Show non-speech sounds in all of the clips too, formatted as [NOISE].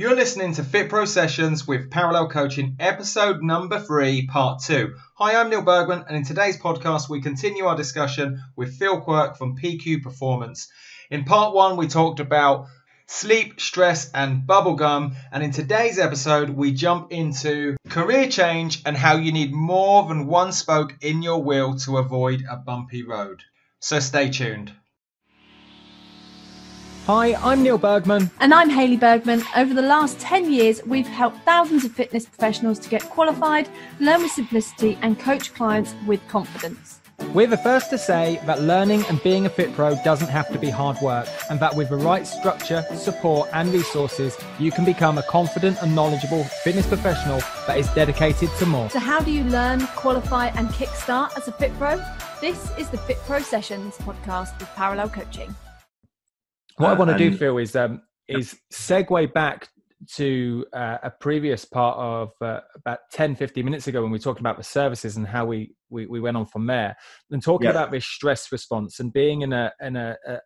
You're listening to Fit Pro Sessions with Parallel Coaching, episode number three, part two. Hi, I'm Neil Bergman, and in today's podcast, we continue our discussion with Phil Quirk from PQ Performance. In part one, we talked about sleep, stress, and bubblegum, and in today's episode, we jump into career change and how you need more than one spoke in your wheel to avoid a bumpy road. So stay tuned. Hi, I'm Neil Bergman. And I'm Hayley Bergman. Over the last 10 years, we've helped thousands of fitness professionals to get qualified, learn with simplicity, and coach clients with confidence. We're the first to say that learning and being a fit pro doesn't have to be hard work, and that with the right structure, support, and resources, you can become a confident and knowledgeable fitness professional that is dedicated to more. So, how do you learn, qualify, and kickstart as a fit pro? This is the Fit Pro Sessions podcast with Parallel Coaching. What uh, I want to do, Phil, is um, is segue back to uh, a previous part of uh, about 10, 15 minutes ago when we talked about the services and how we, we, we went on from there and talking yeah. about this stress response and being in a, in a, a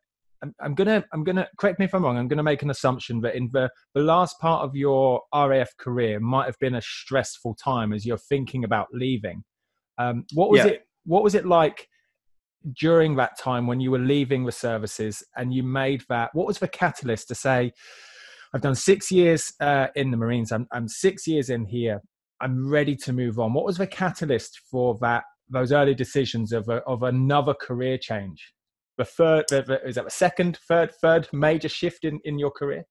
I'm gonna I'm gonna correct me if I'm wrong. I'm gonna make an assumption that in the the last part of your RAF career might have been a stressful time as you're thinking about leaving. Um, what was yeah. it? What was it like during that time when you were leaving the services and you made that what was the catalyst to say i've done six years uh, in the marines I'm, I'm six years in here i'm ready to move on. What was the catalyst for that those early decisions of, a, of another career change? The third the, the, is that the second third third major shift in, in your career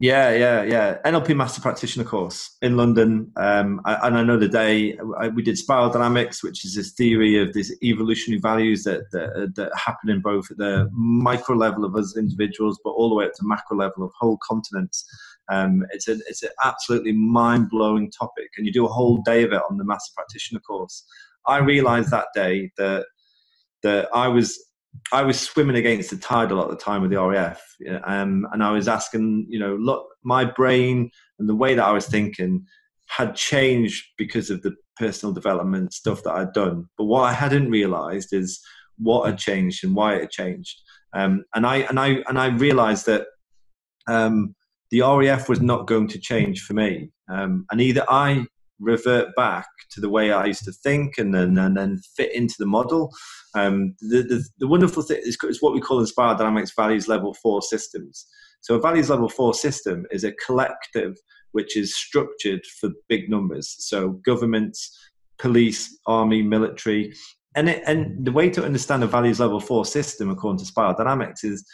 yeah, yeah, yeah. NLP Master Practitioner course in London, um, I, and I know the day I, we did Spiral Dynamics, which is this theory of these evolutionary values that, that that happen in both at the micro level of us individuals, but all the way up to macro level of whole continents. Um, it's an it's an absolutely mind blowing topic, and you do a whole day of it on the Master Practitioner course. I realized that day that that I was I was swimming against the tide a lot of the time with the RAF, um, and I was asking, you know, look, my brain and the way that I was thinking had changed because of the personal development stuff that I'd done. But what I hadn't realised is what had changed and why it had changed. Um, and I and I and I realised that um, the RAF was not going to change for me, um, and either I revert back to the way I used to think and then and then fit into the model. Um, the, the, the, wonderful thing is, is, what we call in Spiral Dynamics values level four systems. So a values level four system is a collective which is structured for big numbers. So governments, police, army, military. And, it, and the way to understand a values level four system according to Spiral Dynamics is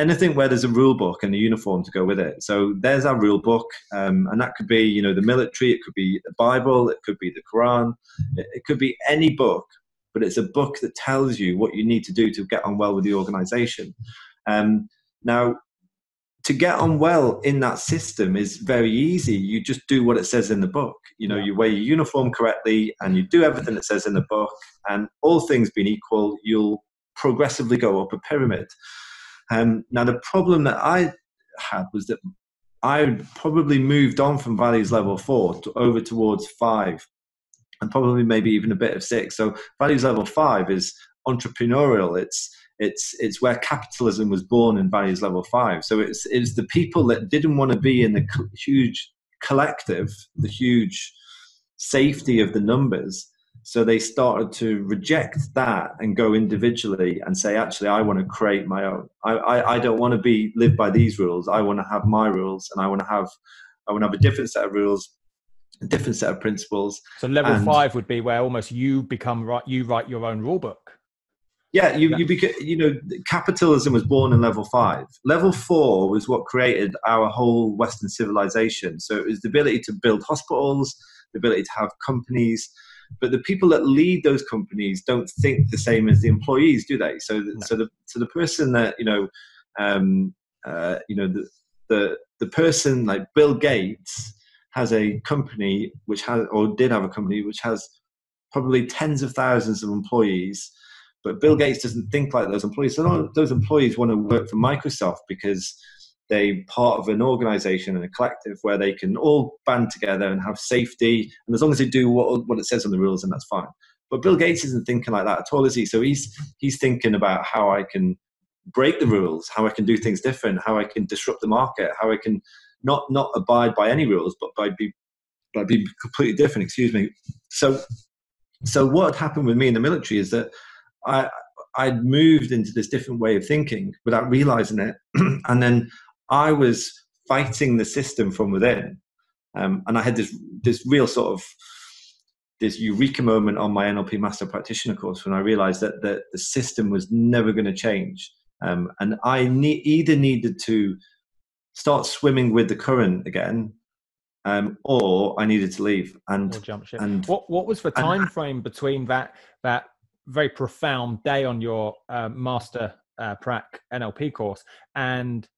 anything where there's a rule book and a uniform to go with it. So there's our rule book, um, and that could be, you know, the military, it could be the Bible, it could be the Quran, it, it could be any book, but it's a book that tells you what you need to do to get on well with the organization. Um, now, to get on well in that system is very easy. You just do what it says in the book. You know, you wear your uniform correctly and you do everything it says in the book, and all things being equal, you'll progressively go up a pyramid. Um, now, the problem that I had was that I probably moved on from values level four to over towards five, and probably maybe even a bit of six. So, values level five is entrepreneurial. It's it's it's where capitalism was born in values level five. So it's it's the people that didn't want to be in the huge collective, the huge safety of the numbers, so they started to reject that and go individually and say, actually, I want to create my own. I, I, I don't want to be live by these rules. I want to have my rules, and I want to have I want to have a different set of rules, a different set of principles. So level and, five would be where almost you become right. You write your own rule book. Yeah, you you beca- you know capitalism was born in level five. Level four was what created our whole Western civilization. So it was the ability to build hospitals, the ability to have companies but the people that lead those companies don't think the same as the employees, do they? So, no. so the so the person that you know, um, uh, you know, the, the the person like Bill Gates has a company which has or did have a company which has probably tens of thousands of employees. But Bill Gates doesn't think like those employees. So those employees want to work for Microsoft because they part of an organization and a collective where they can all band together and have safety and as long as they do what, what it says on the rules then that's fine but bill gates isn't thinking like that at all is he so he's he's thinking about how i can break the rules how i can do things different how i can disrupt the market how i can not not abide by any rules, but by be by being completely different. Excuse me. So so what happened with me in the military is that I I'd moved into this different way of thinking without realizing it, [CLEARS THROAT] and then I was fighting the system from within, um, and I had this this real sort of this eureka moment on my NLP Master Practitioner course when I realized that, that the system was never going to change. Um, and I ne- either needed to start swimming with the current again, um, or I needed to leave and or jump ship. And what what was the time and, frame between that that very profound day on your uh, master uh, prac NLP course and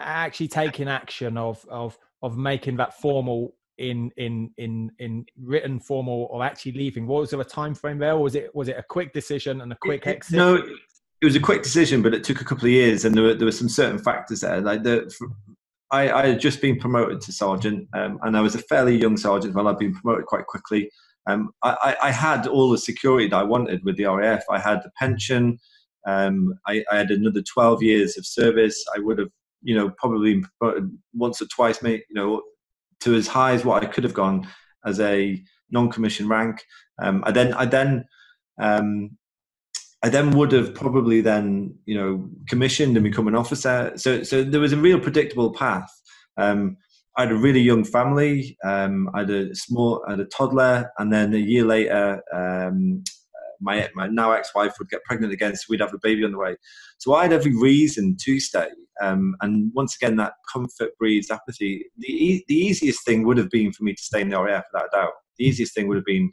actually taking action of of of making that formal in in in in written formal or actually leaving? What was there a time frame there, or was it was it a quick decision and a quick exit? No, it was a quick decision, but it took a couple of years, and there were there were some certain factors there. Like the, I, I had just been promoted to sergeant, um, and I was a fairly young sergeant. Well, I'd been promoted quite quickly. Um, I, I, had all the security that I wanted with the RAF. I had the pension. Um, I, I, had another 12 years of service. I would have, you know, probably once or twice, made, you know, to as high as what I could have gone as a non-commissioned rank. Um, I then I then um, I then would have probably then you know commissioned and become an officer. So so there was a real predictable path. Um, I had a really young family. Um, I had a small, I had a toddler, and then a year later, um, my my now ex-wife would get pregnant again, so we'd have a baby on the way. So I had every reason to stay. Um, and once again, that comfort breeds apathy. The e- the easiest thing would have been for me to stay in the RAF without a doubt. The easiest thing would have been,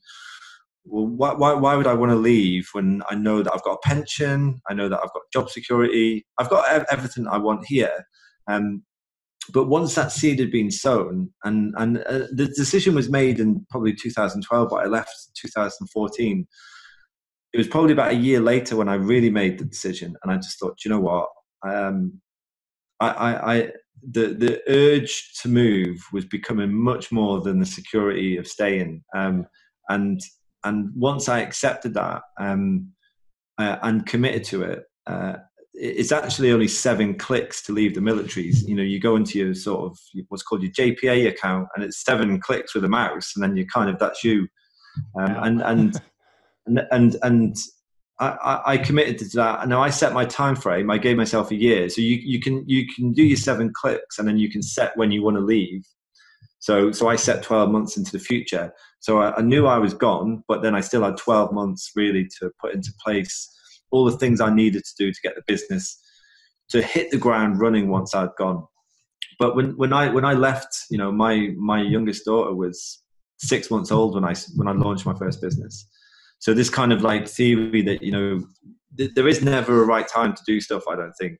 well, why, why, why would I want to leave when I know that I've got a pension, I know that I've got job security, I've got everything I want here. Um, but once that seed had been sown, and and uh, the decision was made in probably 2012, but I left 2014 it was probably about a year later when I really made the decision, and I just thought, you know what, um, I, I, I, the the urge to move was becoming much more than the security of staying, um, and and once I accepted that um, uh, and committed to it. Uh, it's actually only seven clicks to leave the militaries. You know, you go into your sort of what's called your JPA account, and it's seven clicks with a mouse, and then you kind of that's you. Um, and and [LAUGHS] and and and I, I, committed to that. Now I set my time frame. I gave myself a year. So you, you can you can do your seven clicks, and then you can set when you want to leave. So so I set twelve months into the future. So I, I knew I was gone, but then I still had twelve months really to put into place all the things I needed to do to get the business to hit the ground running once I'd gone. But when, when I when I left, you know, my my youngest daughter was six months old when I when I launched my first business so this kind of like theory that you know th- there is never a right time to do stuff. I don't think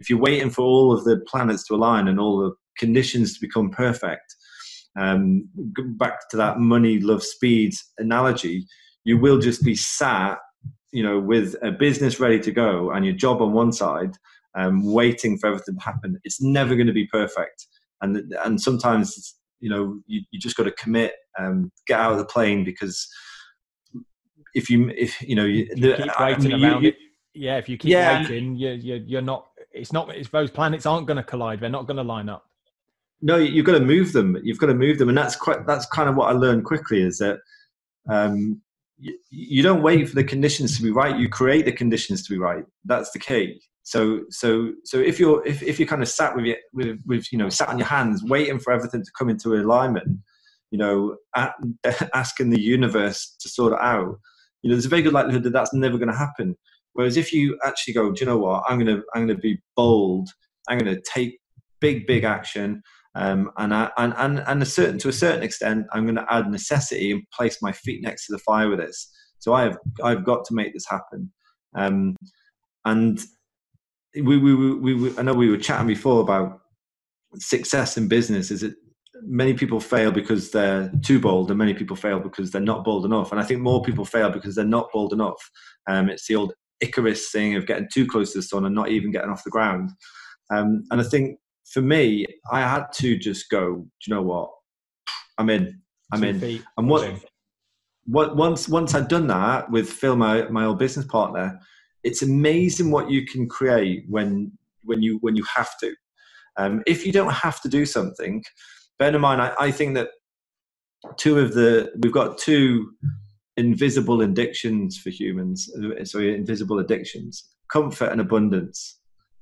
if you're waiting for all of the planets to align and all the conditions to become perfect, um, back to that money, love, speed analogy, you will just be sat, you know, with a business ready to go and your job on one side, um, waiting for everything to happen. It's never going to be perfect, and and sometimes you know you, you just got to commit, um, get out of the plane because if you if you know you, the, keep waiting I mean, around you, it. Yeah if you keep yeah. waiting you, you you're not it's not it's those planets aren't going to collide. They're not going to line up. No you've got to move them. You've got to move them. And that's quite that's kind of what i learned quickly is that um, you, you don't wait for the conditions to be right. You create the conditions to be right. That's the key. So so so if you're if, if you're kind of sat with it with with you know sat on your hands waiting for everything to come into alignment you know at, [LAUGHS] asking the universe to sort it out you know, there's a very good likelihood that that's never going to happen. Whereas if you actually go, do you know what? I'm going to I'm going to be bold. I'm going to take big big action. Um, and, I, and and and a certain to a certain extent, I'm going to add necessity and place my feet next to the fire with this. So I have I've got to make this happen. Um, and we, we, we, we, I know we were chatting before about success in business. Is it many people fail because they're too bold and many people fail because they're not bold enough. And i think more people fail because they're not bold enough. Um, it's the old icarus thing of getting too close to the sun and not even getting off the ground. Um, and i think for me i had to just go do you know what? I'm in. I'm Two in. and what, what once once i'd done that with phil my, my old business partner it's amazing what you can create when when you when you have to. Um, if you don't have to do something, bear in mind, I, I think that two of the we've got two invisible addictions for humans. Sorry, invisible addictions: comfort and abundance.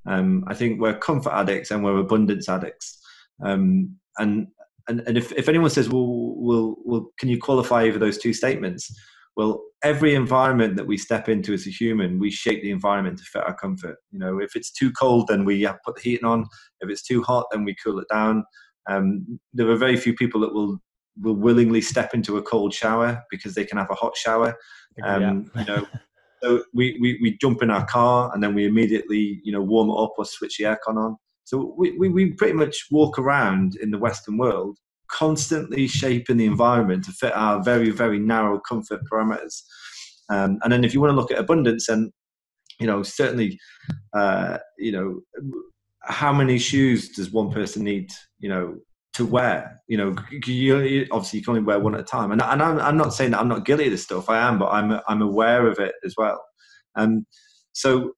Um, I think we're comfort addicts and we're abundance addicts. Um, and and, and if, if anyone says, well, well, well, can you qualify over those two statements? Well, every environment that we step into as a human, we shape the environment to fit our comfort. You know, if it's too cold, then we put the heating on. If it's too hot, then we cool it down. Um, there are very few people that will will willingly step into a cold shower because they can have a hot shower. Um, yeah. you know, so we, we, we jump in our car and then we immediately you know warm it up or switch the aircon on. So we, we, we pretty much walk around in the Western world constantly shaping the environment to fit our very very narrow comfort parameters. Um, and then if you want to look at abundance, and you know certainly, uh, you know, how many shoes does one person need? You know, to wear. You know, you, obviously you can only wear one at a time. And, and I'm, I'm, not saying that I'm not guilty of this stuff. I am, but I'm I'm aware of it as well. Um, so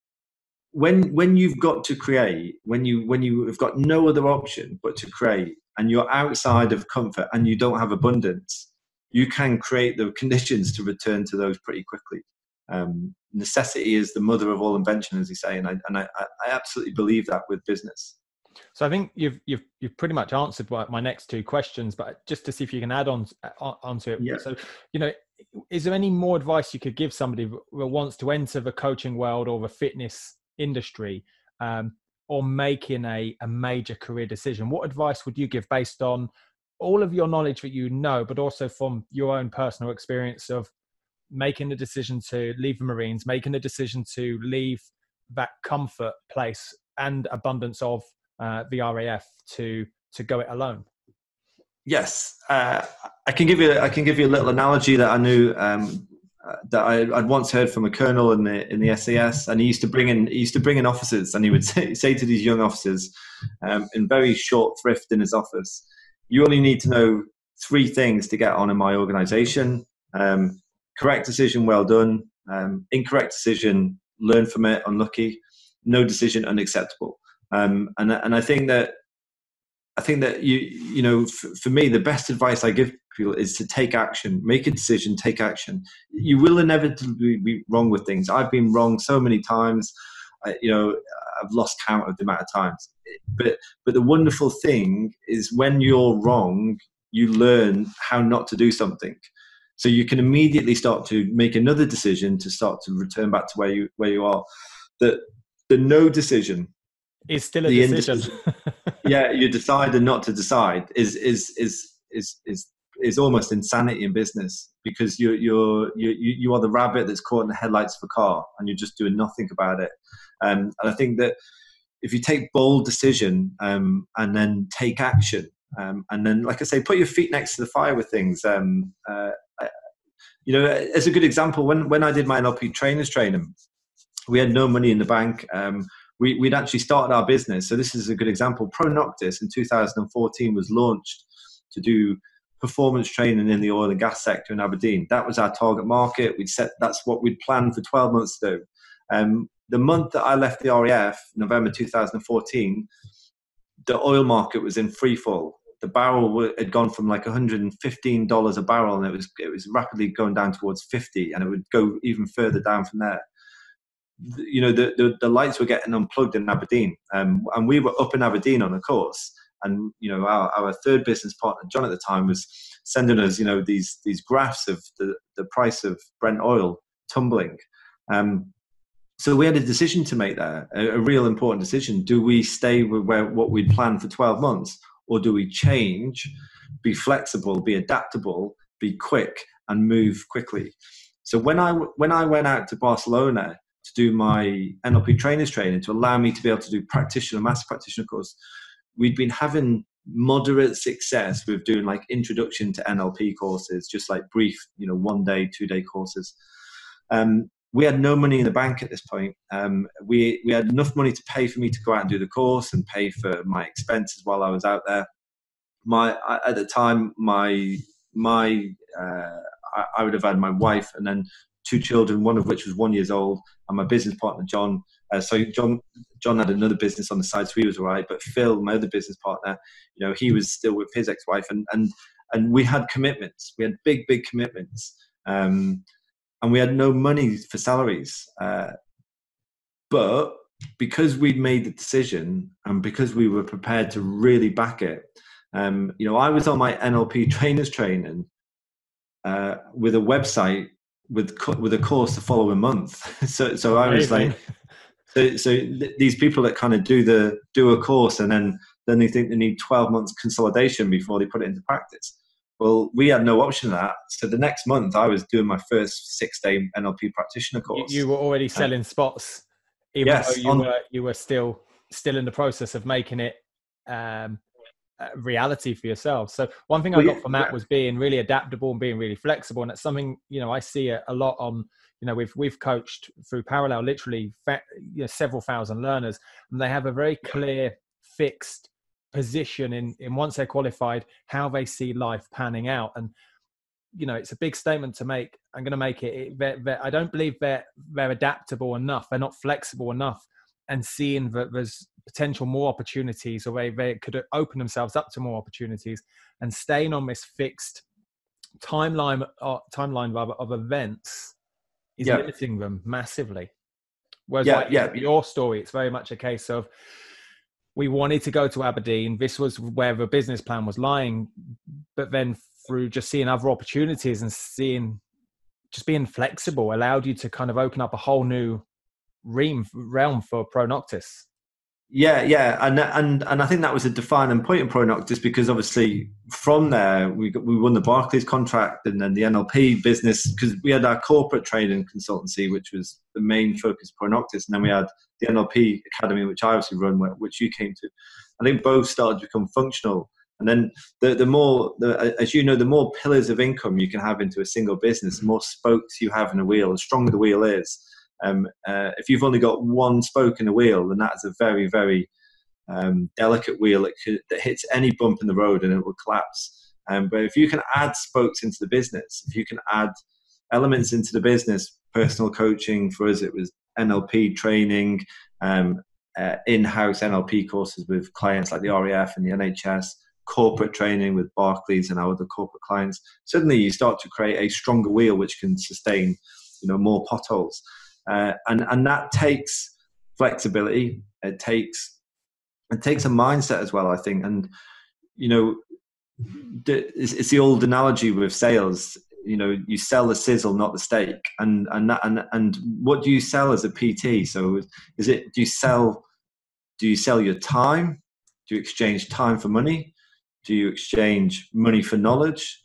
when when you've got to create, when you when you have got no other option but to create, and you're outside of comfort and you don't have abundance, you can create the conditions to return to those pretty quickly. Um, necessity is the mother of all invention, as you say, and I and I, I absolutely believe that with business. So I think you've you've you've pretty much answered my next two questions, but just to see if you can add on onto it. Yeah. So you know, is there any more advice you could give somebody who wants to enter the coaching world or the fitness industry, um, or making a a major career decision? What advice would you give based on all of your knowledge that you know, but also from your own personal experience of making the decision to leave the Marines, making the decision to leave that comfort place and abundance of uh, the RAF to to go it alone? Yes, uh, I can give you I can give you a little analogy that I knew um, uh, that I, would once heard from a colonel in the in the SAS, and he used to bring in he used to bring in officers, and he would [LAUGHS] say, say to these young officers, um, in very short thrift in his office, you only need to know three things to get on in my organisation: um, correct decision, well done; um, incorrect decision, learn from it, unlucky; no decision, unacceptable. Um, and and I think that I think that you you know for, for me the best advice I give people is to take action, make a decision, take action. You will inevitably be wrong with things. I've been wrong so many times. I, you know I've lost count of the amount of times. But but the wonderful thing is when you're wrong, you learn how not to do something. So you can immediately start to make another decision to start to return back to where you where you are. The the no decision is still a decision. [LAUGHS] yeah, you decided not to decide is is is is is is almost insanity in business because you're you're you you are the rabbit that's caught in the headlights of a car and you're just doing nothing about it. Um, and I think that if you take bold decision um, and then take action, um, and then like I say, put your feet next to the fire with things. Um, uh, you know, as a good example, when when I did my NLP trainers training, we had no money in the bank. Um, we, would actually started our business. So this is a good example. Pronoctis in 2014 was launched to do performance training in the oil and gas sector in Aberdeen. That was our target market. We'd set that's what we'd planned for 12 months to do. Um, the month that I left the RAF, November 2014, the oil market was in free fall. The barrel had gone from like 115 dollars a barrel, and it was it was rapidly going down towards 50, and it would go even further down from there you know the, the, the lights were getting unplugged in Aberdeen, um, and we were up in Aberdeen on a course, and you know our, our third business partner John at the time was sending us you know these these graphs of the, the price of Brent oil tumbling. Um, so we had a decision to make there, a, a real important decision. Do we stay with where, what we'd planned for 12 months, or do we change, be flexible, be adaptable, be quick, and move quickly? So when I when I went out to Barcelona to do my NLP trainers training to allow me to be able to do practitioner, master practitioner course, we'd been having moderate success with doing like introduction to NLP courses, just like brief, you know, one day, two day courses. Um, we had no money in the bank at this point. Um, we we had enough money to pay for me to go out and do the course and pay for my expenses while I was out there. My at the time, my my uh, I, I would have had my wife and then two children, one of which was one years old, and my business partner John, Uh, so John John had another business on the side, so he was all right. But Phil, my other business partner, you know, he was still with his ex-wife, and and and we had commitments. We had big, big commitments, um, and we had no money for salaries. Uh, but because we'd made the decision, and because we were prepared to really back it, um, you know, I was on my NLP [LAUGHS] trainers training uh, with a website with with a course the following month. [LAUGHS] so so I was like, so so these people that kind of do the do a course and then then they think they need twelve months consolidation before they put it into practice. Well, we had no option of that. So the next month, I was doing my first six day NLP practitioner course. You, you were already selling uh, spots, even yes, though you on, were you were still still in the process of making it um, Uh, reality for yourself. So one thing I got from that was being really adaptable and being really flexible, and it's something you know I see a, a lot on. You know, we've we've coached through Parallel literally fa- you know, several thousand learners, and they have a very clear, fixed position in in once they're qualified, how they see life panning out, and you know it's a big statement to make. I'm going to make it. They're, they're, I don't believe they're they're adaptable enough. They're not flexible enough, and seeing that there's potential more opportunities or they, they could open themselves up to more opportunities and staying on this fixed timeline uh, timeline of, of events is yeah. limiting them massively whereas yeah, like yeah. your story it's very much a case of we wanted to go to aberdeen this was where the business plan was lying but then through just seeing other opportunities and seeing just being flexible allowed you to kind of open up a whole new realm realm for Pronoctis yeah, yeah, and and and I think that was a defining point in Pronoctis because obviously from there we got, we won the Barclays contract and then the NLP business because we had our corporate training consultancy which was the main focus of Pronoctis and then we had the NLP Academy which I obviously run which you came to. I think both started to become functional and then the the more the, as you know the more pillars of income you can have into a single business, the more spokes you have in a wheel, the stronger the wheel is um, uh, if you've only got one spoke in the wheel, then that's a very, very um, delicate wheel that, could, that hits any bump in the road and it will collapse. Um, but if you can add spokes into the business, if you can add elements into the business, personal coaching for us, it was NLP training, um, uh, in-house NLP courses with clients like the RAF and the NHS, corporate training with Barclays and our other corporate clients. Suddenly, you start to create a stronger wheel which can sustain, you know, more potholes uh, and and that takes flexibility. It takes it takes a mindset as well. I think, and you know, it's, the old analogy with sales. You know, you sell the sizzle, not the steak. And and that, and and what do you sell as a PT? So is it do you sell do you sell your time? Do you exchange time for money? Do you exchange money for knowledge?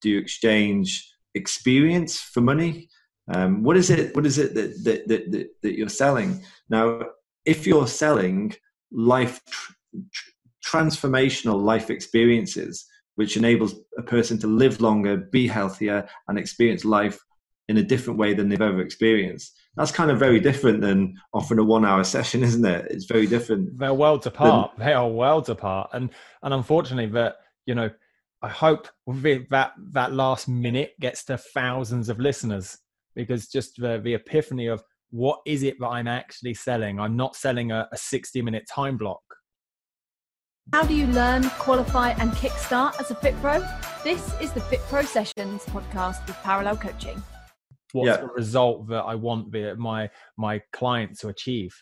Do you exchange experience for money? Um, what is it? What is it that that, that, that you're selling now? If you're selling life tr- transformational life experiences, which enables a person to live longer, be healthier, and experience life in a different way than they've ever experienced. That's kind of very different than offering a one-hour session, isn't it? It's very different. They're worlds apart. Than, they are worlds apart, and and unfortunately, that you know, I hope that that last minute gets to thousands of listeners because just the, the epiphany of what is it that I'm actually selling? I'm not selling a, a 60 minute time block. How do you learn, qualify, and kickstart as a Fit Pro? This is the Fit Pro Sessions podcast with Parallel Coaching. What's yeah. the result that I want the, my my client to achieve?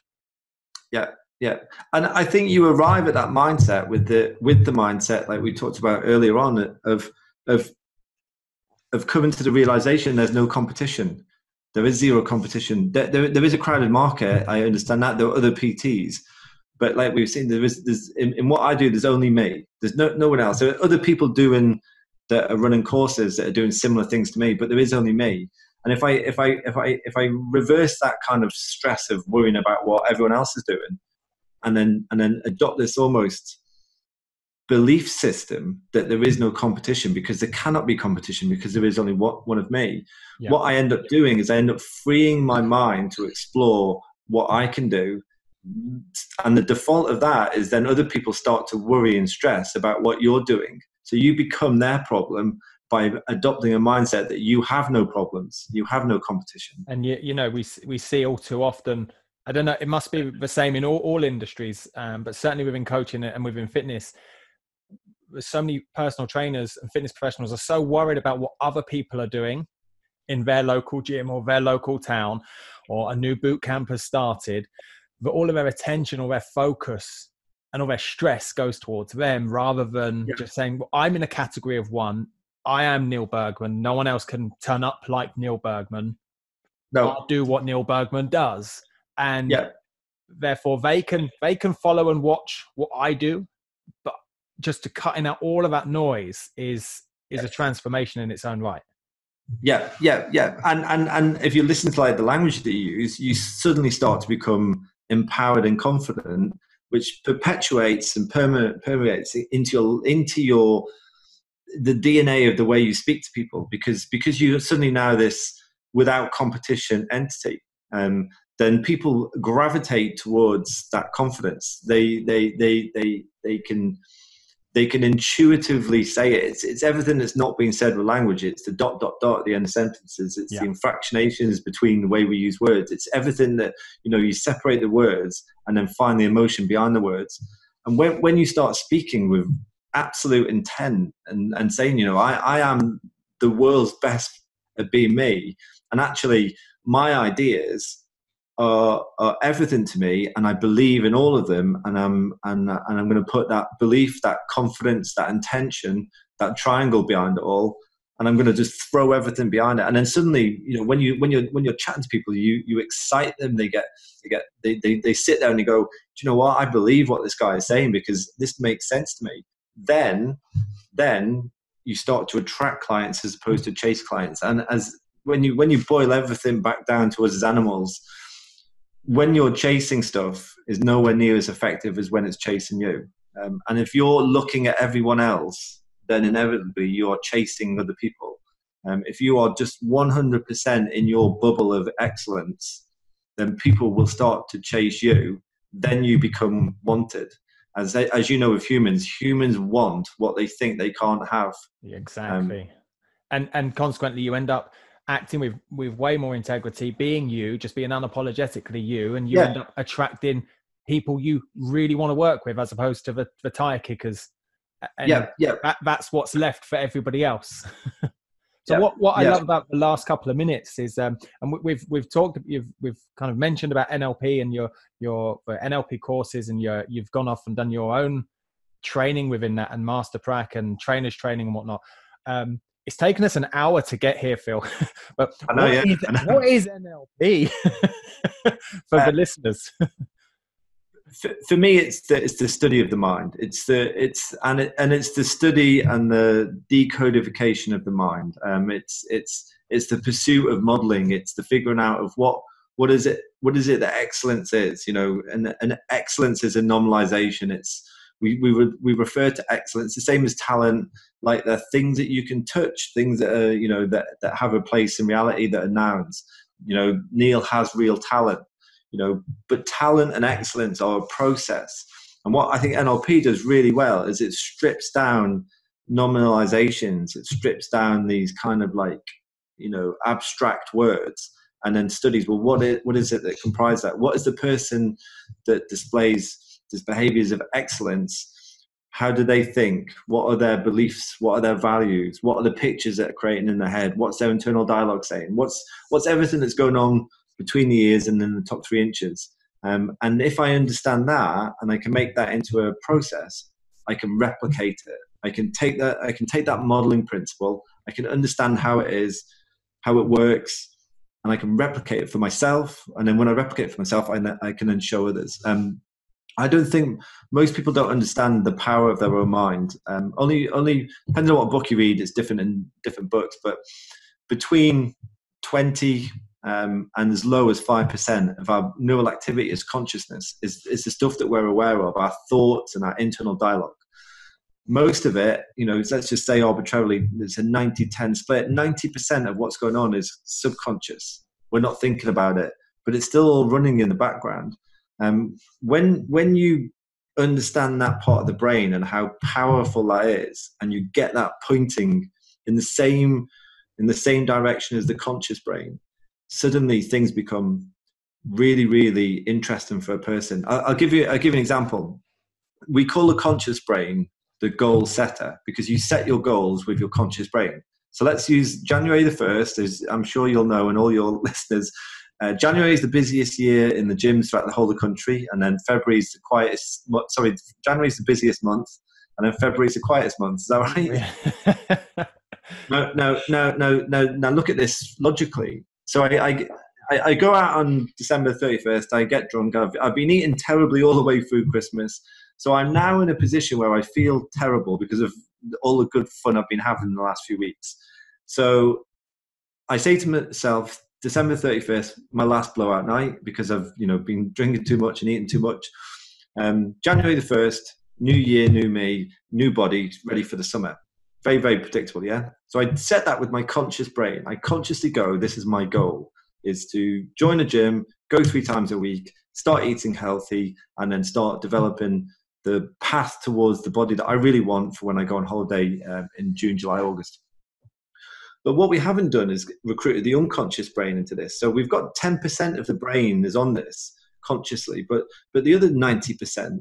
Yeah, yeah, and I think you arrive at that mindset with the with the mindset like we talked about earlier on of of of coming to the realization there's no competition. There is zero competition. There, there, there is a crowded market. I understand that. There are other PTs. But like we've seen, there is there's in, in what I do, there's only me. There's no no one else. There are other people doing that are running courses that are doing similar things to me, but there is only me. And if I if I if I if I reverse that kind of stress of worrying about what everyone else is doing, and then and then adopt this almost belief system that there is no competition because there cannot be competition because there is only one of me. Yeah. What I end up doing is I end up freeing my mind to explore what I can do. And the default of that is then other people start to worry and stress about what you're doing. So you become their problem by adopting a mindset that you have no problems, you have no competition. And you, you know, we we see all too often I don't know. It must be the same in all, all industries, um, but certainly within coaching and within fitness. So many personal trainers and fitness professionals are so worried about what other people are doing in their local gym or their local town, or a new boot camp has started, that all of their attention or their focus and all their stress goes towards them rather than yeah. just saying, well, I'm in a category of one. I am Neil Bergman. No one else can turn up like Neil Bergman. No. I'll do what Neil Bergman does and yeah. therefore they can they can follow and watch what I do, but just to cutting out all of that noise is is a transformation in its own right. Yeah, yeah, yeah. And and and if you listen to like the language that you use, you suddenly start to become empowered and confident, which perpetuates and permeates into your into your the DNA of the way you speak to people because because you suddenly now this without competition entity. Um, then people gravitate towards that confidence. They they they they they can they can intuitively say it. It's, it's everything that's not being said with language. It's the dot dot dot at the end of sentences. It's yeah. the infractionations between the way we use words. It's everything that you know. You separate the words and then find the emotion behind the words. And when when you start speaking with absolute intent and and saying, you know, I I am the world's best at being me, and actually my ideas are, are everything to me, and I believe in all of them, and I'm and and I'm going to put that belief, that confidence, that intention, that triangle behind it all, and I'm going to just throw everything behind it. And then suddenly, you know, when you when you're when you're chatting to people, you you excite them. They get they get they they, they sit there and they go, do you know what? I believe what this guy is saying because this makes sense to me. Then then you start to attract clients as opposed to chase clients. And as when you when you boil everything back down to us as animals, when you're chasing stuff is nowhere near as effective as when it's chasing you. Um, and if you're looking at everyone else, then inevitably you're chasing other people. Um, if you are just 100% in your bubble of excellence, then people will start to chase you. Then you become wanted. As, they, as you know, with humans, humans want what they think they can't have. Exactly. Um, and, and consequently, you end up acting with with way more integrity, being you, just being unapologetically you, and you yeah. end up attracting people you really want to work with, as opposed to the, the tire kickers. And yeah, yeah. That, that's what's left for everybody else. [LAUGHS] so yeah. what what I yeah. love about the last couple of minutes is, um, and we've we've talked, you've we've kind of mentioned about NLP and your your NLP courses, and your you've gone off and done your own training within that, and master prac and trainers training and whatnot. Um, it's taken us an hour to get here, Phil. [LAUGHS] but know, what, yeah. is, what is NLP [LAUGHS] for uh, the listeners? for, for, me, it's the it's the study of the mind. It's the it's and it, and it's the study and the decodification of the mind. Um, it's it's it's the pursuit of modeling. It's the figuring out of what what is it what is it that excellence is. You know, and and excellence is a nominalization. It's we we we refer to excellence the same as talent like they're things that you can touch things that are you know that that have a place in reality that are nouns. You know neil has real talent you know but talent and excellence are a process. And what i think nlp does really well is it strips down nominalizations it strips down these kind of like you know abstract words and then studies well what is, what is it that comprises that? What is the person that displays these behaviors of excellence. How do they think? What are their beliefs? What are their values? What are the pictures that are creating in their head? What's their internal dialogue saying? What's what's everything that's going on between the ears and then the top three inches? Um, and if i understand that and i can make that into a process i can replicate it. I can take that i can take that modeling principle. I can understand how it is how it works and i can replicate it for myself. And then when i replicate it for myself i, I can then show others. Um, I don't think most people don't understand the power of their own mind. Um, only, only depending on what book you read, it's different in different books. But between twenty um, and as low as five percent of our neural activity is consciousness. Is is the stuff that we're aware of, our thoughts and our internal dialogue. Most of it, you know, let's just say arbitrarily, it's a 90-10 split. Ninety percent of what's going on is subconscious. We're not thinking about it, but it's still running in the background. Um, when when you understand that part of the brain and how powerful that is, and you get that pointing in the same in the same direction as the conscious brain, suddenly things become really, really interesting for a person. I'll, I'll give you I'll give you an example. We call the conscious brain the goal setter because you set your goals with your conscious brain. So let's use January the 1st, as I'm sure you'll know, and all your [LAUGHS] listeners. Uh, January is the busiest year in the gyms throughout the whole of the country, and then February is the quietest. Sorry, January is the busiest month, and then February is the quietest month. Is that right? [LAUGHS] no, no, no, no, no. Now look at this logically. So I, I, I, go out on December 31st. I get drunk. I've, I've been eating terribly all the way through Christmas. So I'm now in a position where I feel terrible because of all the good fun I've been having in the last few weeks. So I say to myself, December 31st, my last blowout night because I've you know been drinking too much and eating too much. Um, January the 1st, new year, new me, new body, ready for the summer. Very, very predictable, yeah? So I set that with my conscious brain. I consciously go, this is my goal, is to join a gym, go three times a week, start eating healthy, and then start developing the path towards the body that I really want for when I go on holiday um, in June, July, August. But what we haven't done is recruited the unconscious brain into this. So we've got 10% of the brain is on this consciously, but but the other 90%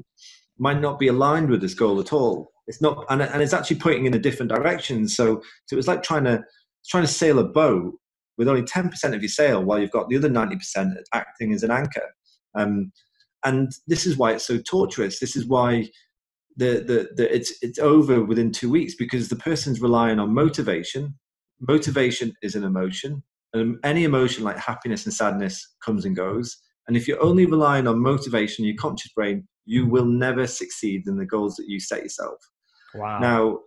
might not be aligned with this goal at all. It's not, and, and it's actually pointing in a different direction. So so it's like trying to trying to sail a boat with only 10% of your sail while you've got the other 90% acting as an anchor. Um, and this is why it's so torturous. This is why the, the, the it's it's over within two weeks because the person's relying on motivation. Motivation is an emotion, and any emotion like happiness and sadness comes and goes. And if you're only relying on motivation, your conscious brain, you will never succeed in the goals that you set yourself. Wow. Now,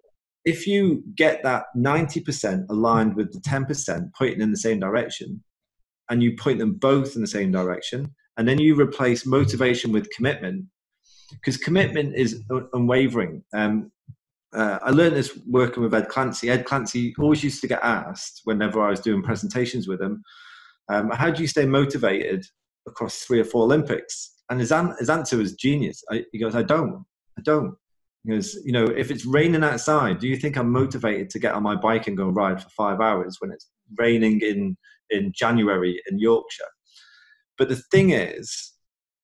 if you get that 90% aligned with the 10% pointing in the same direction, and you point them both in the same direction, and then you replace motivation with commitment because commitment is unwavering um, uh, I learned this working with Ed Clancy. Ed Clancy always used to get asked whenever I was doing presentations with him, um, "How do you stay motivated across three or four Olympics?" And his, an- his answer was genius. I, he goes, "I don't. I don't." He goes, "You know, if it's raining outside, do you think I'm motivated to get on my bike and go ride for five hours when it's raining in in January in Yorkshire?" But the thing is,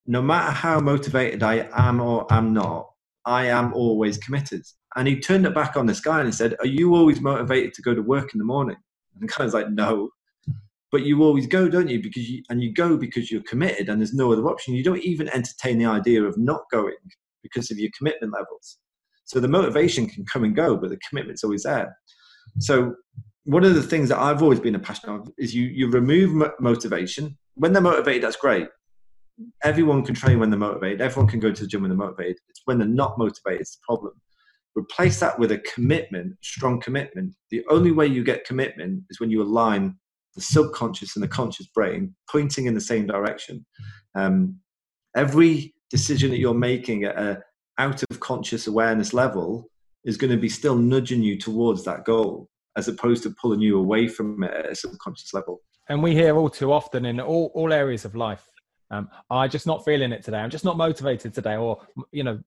no matter how motivated I am or am not, I am always committed. And he turned it back on this guy and said, Are you always motivated to go to work in the morning? And the guy was like, No. But you always go, don't you? Because you, and you go because you're committed and there's no other option. You don't even entertain the idea of not going because of your commitment levels. So the motivation can come and go, but the commitment's always there. So one of the things that I've always been a passion of is you you remove motivation when they're motivated, that's great. Everyone can train when they're motivated. Everyone can go to the gym when they're motivated. It's when they're not motivated, it's the problem. Replace that with a commitment, strong commitment. The only way you get commitment is when you align the subconscious and the conscious brain pointing in the same direction. Um, every decision that you're making at a out of conscious awareness level is going to be still nudging you towards that goal as opposed to pulling you away from it at a subconscious level and we hear all too often in all, all areas of life um, I'm just not feeling it today. I'm just not motivated today, or you know,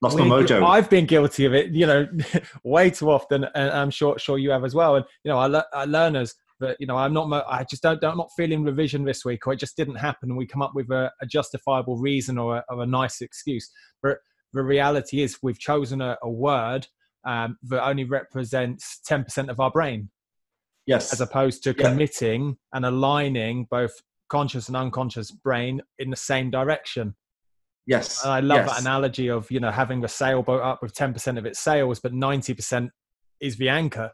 lost my mojo. I've been guilty of it, you know, [LAUGHS] way too often, and I'm sure sure you have as well. And you know, I, I learners that you know I'm not, I just don't, don't not feeling revision this week, or it just didn't happen, and we come up with a, a justifiable reason or a, or a, nice excuse. But the reality is, we've chosen a, a word um, that only represents 10% of our brain. Yes. As opposed to yeah. committing and aligning both conscious and unconscious brain in the same direction. Yes. And I love yes. that analogy of, you know, having a sailboat up with 10% of its sails, but 90% is the anchor.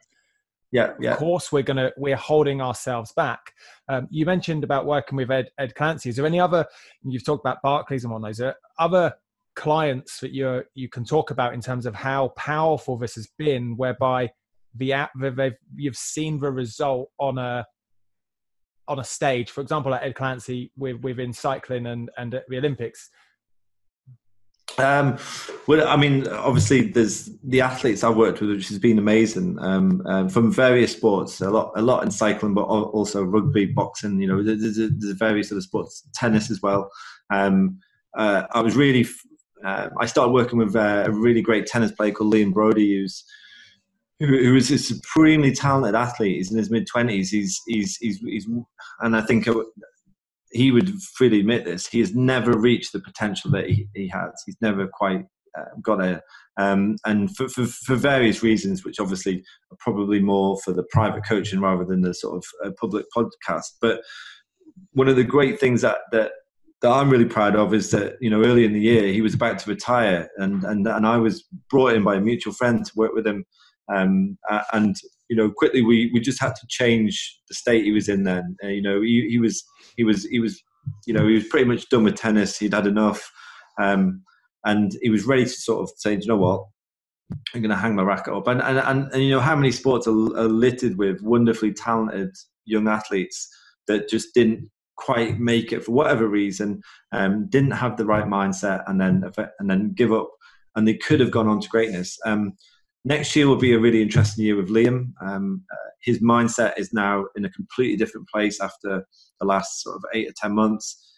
Yeah, yeah. Of course, we're gonna we're holding ourselves back. Um, you mentioned about working with Ed, Ed Clancy. Is there any other? You've talked about Barclays and. Is there other clients that you you can talk about in terms of how powerful this has been, whereby the app they've you've seen the result on a on a stage for example like ed clancy with within cycling and and at the olympics um, well, I mean, obviously, there's the athletes I've worked with, which has been amazing um, um, from various sports. A lot, a lot in cycling, but also rugby, boxing. You know, there's, there's various other sports, tennis as well. Um, uh, I was really, uh, I started working with uh, a really great tennis player called Liam Broady, who's who is a supremely talented athlete. He's in his mid twenties. He's, he's he's he's and I think he would freely admit this. He has never reached the potential that he, he has. He's never quite uh, got there, um, and for, for, for, various reasons, which obviously are probably more for the private coaching rather than the sort of uh, public podcast. But one of the great things that, that that I'm really proud of is that you know early in the year he was about to retire, and and and I was brought in by a mutual friend to work with him, um, and you know quickly we we just had to change the state he was in. Then uh, you know he, he was he was he was you know he was pretty much done with tennis. He'd had enough, um, and he was ready to sort of say, you know what. I'm going to hang my racket up, and and, and, and you know how many sports are, are littered with wonderfully talented young athletes that just didn't quite make it for whatever reason, um, didn't have the right mindset, and then and then give up, and they could have gone on to greatness. Um, next year will be a really interesting year with Liam. Um, uh, his mindset is now in a completely different place after the last sort of eight or ten months.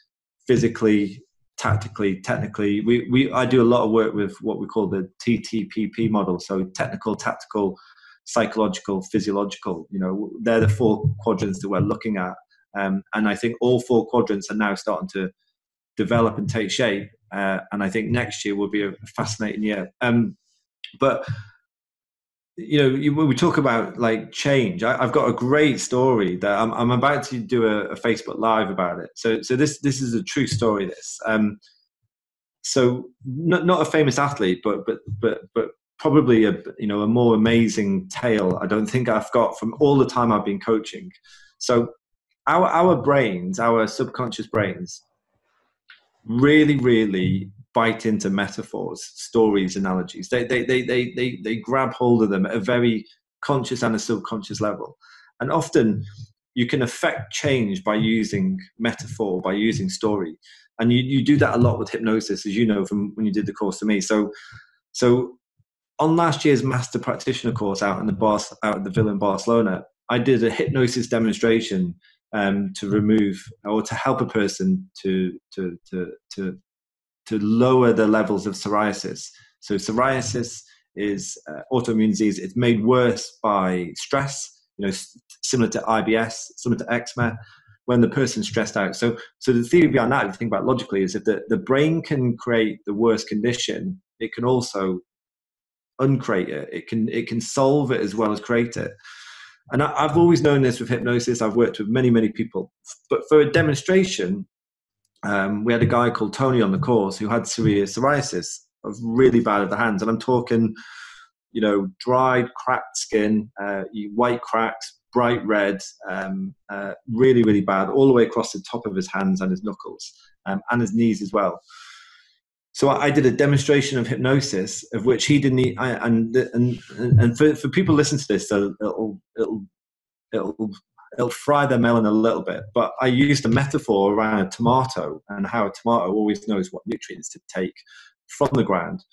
Physically, tactically, technically, we, we I do a lot of work with what we call the TTPP model. So technical, tactical, psychological, physiological. You know, they're the four quadrants that we're looking at. Um, and I think all four quadrants are now starting to develop and take shape. Uh, and I think next year will be a fascinating year. Um, but you know, you, when we talk about like change, I, have got a great story that I'm, I'm about to do a, a, Facebook Live about it. So, so this this is a true story. This, um, so not not a famous athlete, but but but but probably a you know a more amazing tale. I don't think I've got from all the time I've been coaching. So our our brains, our subconscious brains, really, really bite into metaphors, stories, analogies. They they they they they, they grab hold of them at a very conscious and a subconscious level, and often you can affect change by using metaphor, by using story, and you you do that a lot with hypnosis, as you know from when you did the course to me. So so on last year's master practitioner course out in the Bar- out at the Villa in Barcelona, I did a hypnosis demonstration um, to remove or to help a person to to to to to lower the levels of psoriasis. So psoriasis is uh, autoimmune disease. It's made worse by stress. You know, similar to IBS, similar to eczema, when the person's stressed out. So, so the theory behind that, if you think about logically, is if the, the brain can create the worst condition, it can also uncreate it. It can it can solve it as well as create it. And I, have always known this with hypnosis. I've worked with many, many people. But for a demonstration, um, we had a guy called Tony on the course who had severe psoriasis, of really bad at the hands. And I'm talking, you know, dried, cracked skin, uh, white cracks, bright red, um, uh, really, really bad, all the way across the top of his hands and his knuckles um, and his knees as well so I did a demonstration of hypnosis, of which he didn't. I, and and and for, for people listen to this, it'll it'll it'll, it'll fry their melon a little bit. But I used a metaphor around a tomato and how a tomato always knows what nutrients to take from the ground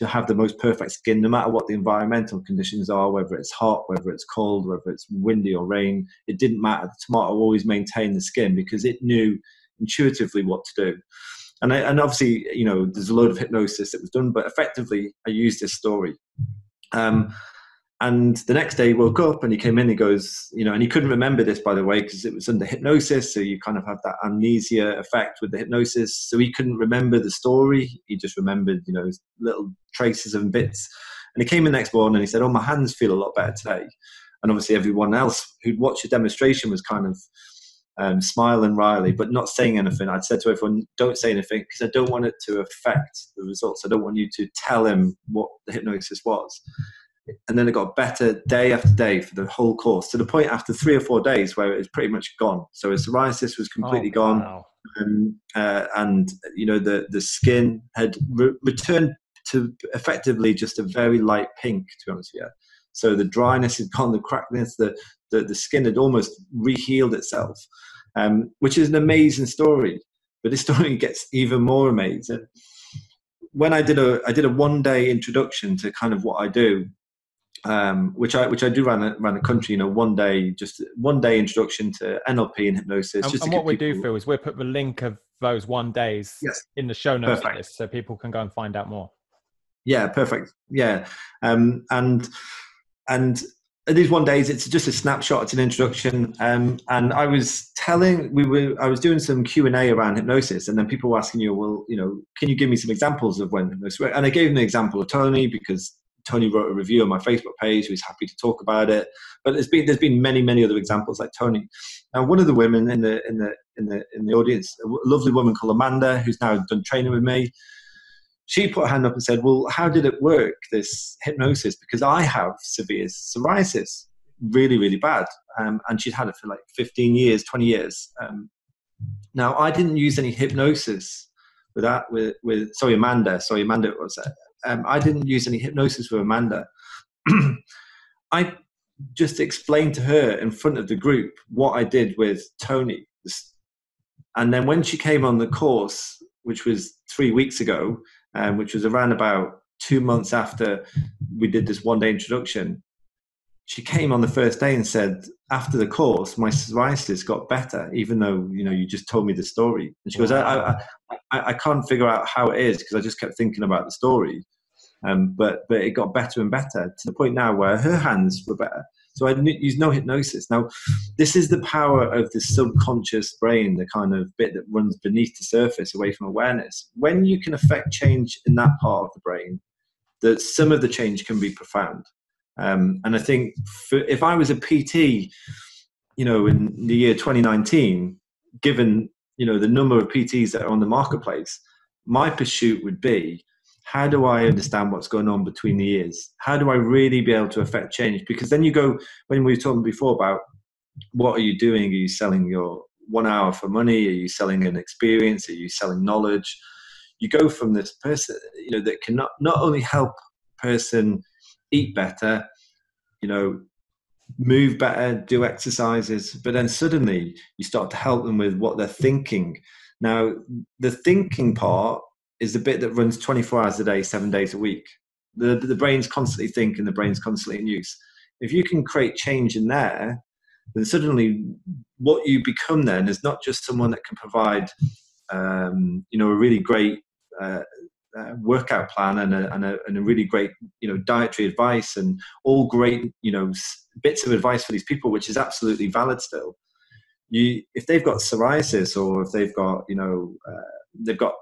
to have the most perfect skin, no matter what the environmental conditions are, whether it's hot, whether it's cold, whether it's windy or rain. It didn't matter. The tomato always maintained the skin because it knew intuitively what to do and I, and obviously you know there's a load of hypnosis that was done but effectively i used this story um, and the next day he woke up and he came in he goes you know and he couldn't remember this by the way because it was under hypnosis so you kind of have that amnesia effect with the hypnosis so he couldn't remember the story he just remembered you know little traces and bits and he came in the next morning and he said oh my hands feel a lot better today and obviously everyone else who'd watched the demonstration was kind of um, smiling wryly, but not saying anything. I'd said to everyone, don't say anything because I don't want it to affect the results. I don't want you to tell him what the hypnosis was. And then it got better day after day for the whole course to the point after three or four days where it was pretty much gone. So his psoriasis was completely oh, gone. Wow. Um, uh, and, you know, the, the skin had re- returned to effectively just a very light pink, to be honest with you. So the dryness had gone, the crackness, the, the, the skin had almost rehealed itself, um, which is an amazing story. But this story gets even more amazing. When I did a I did a one day introduction to kind of what I do, um, which I which I do run around the country. You know, one day just one day introduction to NLP and hypnosis. And, and what we do, Phil, is we put the link of those one days yes. in the show notes list so people can go and find out more. Yeah, perfect. Yeah, um, and and these one days it's just a snapshot it's an introduction um, and i was telling we were i was doing some q&a around hypnosis and then people were asking you well you know can you give me some examples of when hypnosis worked? and i gave them an example of tony because tony wrote a review on my facebook page who's happy to talk about it but there's been there's been many many other examples like tony now one of the women in the in the in the in the audience a lovely woman called amanda who's now done training with me she put her hand up and said, Well, how did it work, this hypnosis? Because I have severe psoriasis, really, really bad. Um, and she'd had it for like 15 years, 20 years. Um, now, I didn't use any hypnosis with that, with, with sorry, Amanda, sorry, Amanda was it. Um, I didn't use any hypnosis with Amanda. [CLEARS THROAT] I just explained to her in front of the group what I did with Tony. And then when she came on the course, which was three weeks ago, um, which was around about two months after we did this one day introduction. She came on the first day and said, after the course, my psoriasis got better, even though you know you just told me the story. And she goes, I, I, I, I, can't figure out how it is because I just kept thinking about the story. Um, but but it got better and better to the point now where her hands were better. So I use no hypnosis. Now, this is the power of the subconscious brain, the kind of bit that runs beneath the surface away from awareness. When you can affect change in that part of the brain, that some of the change can be profound. Um, and I think for, if I was a PT, you know, in the year 2019, given you know the number of PTs that are on the marketplace, my pursuit would be how do I understand what's going on between the ears? How do I really be able to affect change? Because then you go, when we were talking before about what are you doing? Are you selling your one hour for money? Are you selling an experience? Are you selling knowledge? You go from this person, you know, that can not, not only help person eat better, you know, move better, do exercises, but then suddenly you start to help them with what they're thinking. Now, the thinking part is the bit that runs 24 hours a day, seven days a week. The, the brain's constantly thinking, the brain's constantly in use. If you can create change in there, then suddenly what you become then is not just someone that can provide, um, you know, a really great uh, uh, workout plan and a, and, a, and a really great, you know, dietary advice and all great, you know, bits of advice for these people, which is absolutely valid still. You, if they've got psoriasis or if they've got, you know, uh, they've got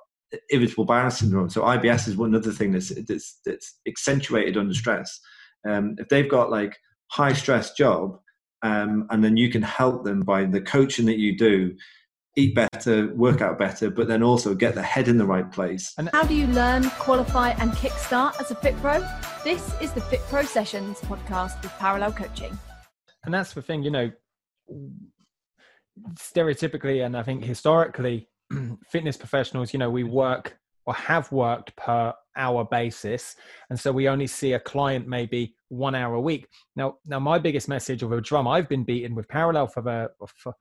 irritable bowel syndrome. So IBS is one other thing that's that's, that's accentuated under stress. Um, if they've got like high stress job, um, and then you can help them by the coaching that you do, eat better, work out better, but then also get the head in the right place. And how do you learn, qualify, and kickstart as a Fit Pro? This is the Fit Pro Sessions podcast with Parallel Coaching. And that's the thing, you know, stereotypically and I think historically, [CLEARS THROAT] fitness professionals, you know, we work or have worked per hour basis, and so we only see a client maybe one hour a week. Now, now my biggest message of a drum I've been beaten with parallel for the for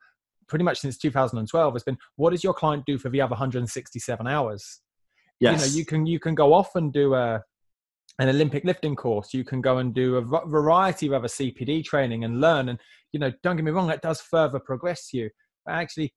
pretty much since 2012 has been, what does your client do for the other 167 hours? Yes. You know, you can you can go off and do a an Olympic lifting course. You can go and do a variety of other CPD training and learn. And you know, don't get me wrong, that does further progress you. But actually,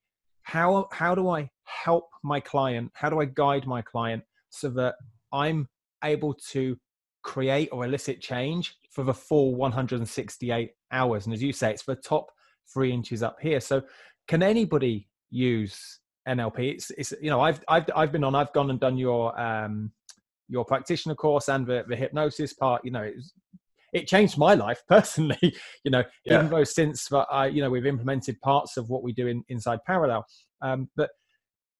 how how do I help my client? How do I guide my client so that I'm able to create or elicit change for the full 168 hours? And as you say, it's the top three inches up here. So can anybody use NLP? It's, it's you know I've I've I've been on. I've gone and done your um your practitioner course and the, the hypnosis part. You know, it was it changed my life [LAUGHS] personally. you know, yeah. even though since I, you know, we've implemented parts of what we do in, inside Parallel. Um, but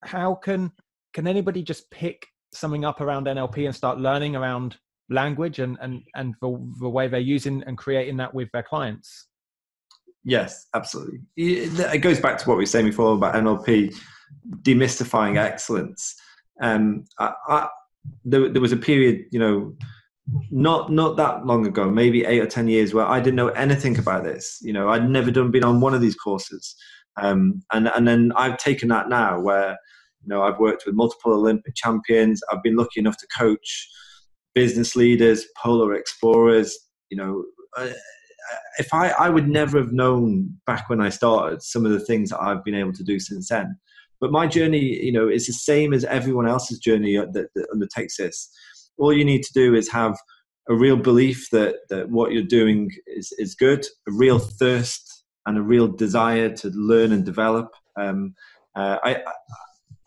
how can can anybody just pick something up around NLP and start learning around language and and and the, the way they're using and creating that with their clients? Yes, absolutely. It goes back to what we were saying before about NLP demystifying excellence. Um, I, I, there, there was a period, you know, not not that long ago, maybe eight or ten years, where I didn't know anything about this. You know, I'd never done been on one of these courses, um, and and then I've taken that now, where you know I've worked with multiple Olympic champions. I've been lucky enough to coach business leaders, polar explorers. You know, uh, if I I would never have known back when I started some of the things that I've been able to do since then. But my journey, you know, is the same as everyone else's journey that, that undertakes this all you need to do is have a real belief that that what you're doing is is good, a real thirst and a real desire to learn and develop. Um, uh, I,